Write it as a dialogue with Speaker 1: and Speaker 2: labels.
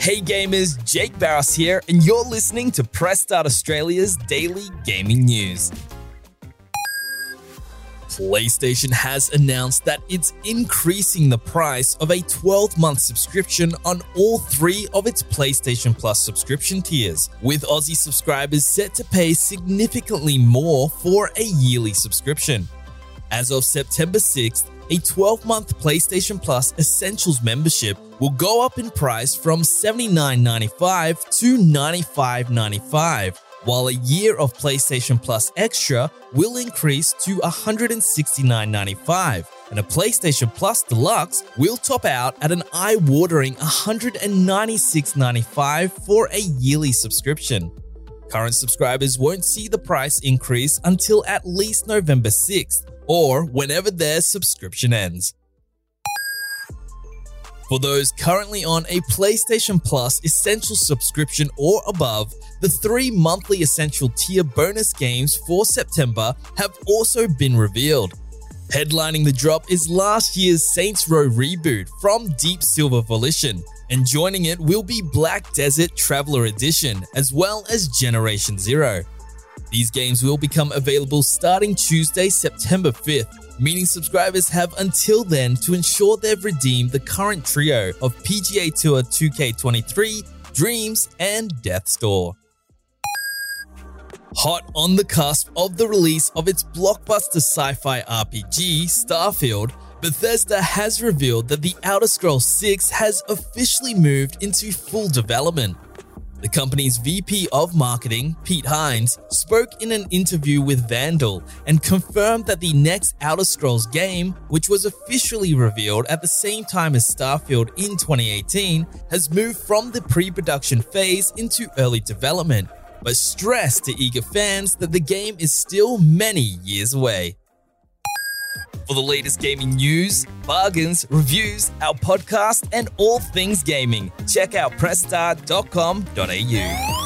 Speaker 1: Hey gamers, Jake Barros here, and you're listening to Press Start Australia's daily gaming news. PlayStation has announced that it's increasing the price of a 12 month subscription on all three of its PlayStation Plus subscription tiers, with Aussie subscribers set to pay significantly more for a yearly subscription. As of September 6th, a 12 month PlayStation Plus Essentials membership will go up in price from $79.95 to $95.95 while a year of PlayStation Plus Extra will increase to $169.95, and a PlayStation Plus Deluxe will top out at an eye watering $196.95 for a yearly subscription. Current subscribers won't see the price increase until at least November 6th, or whenever their subscription ends. For those currently on a PlayStation Plus Essential subscription or above, the three monthly Essential tier bonus games for September have also been revealed. Headlining the drop is last year's Saints Row reboot from Deep Silver Volition, and joining it will be Black Desert Traveler Edition, as well as Generation Zero. These games will become available starting Tuesday, September 5th, meaning subscribers have until then to ensure they've redeemed the current trio of PGA Tour 2K23, Dreams, and Death's Door. Hot on the cusp of the release of its blockbuster sci fi RPG, Starfield, Bethesda has revealed that The Elder Scrolls 6 has officially moved into full development. The company's VP of Marketing, Pete Hines, spoke in an interview with Vandal and confirmed that the next Elder Scrolls game, which was officially revealed at the same time as Starfield in 2018, has moved from the pre production phase into early development, but stressed to eager fans that the game is still many years away. For the latest gaming news, bargains, reviews, our podcast, and all things gaming, check out pressstart.com.au.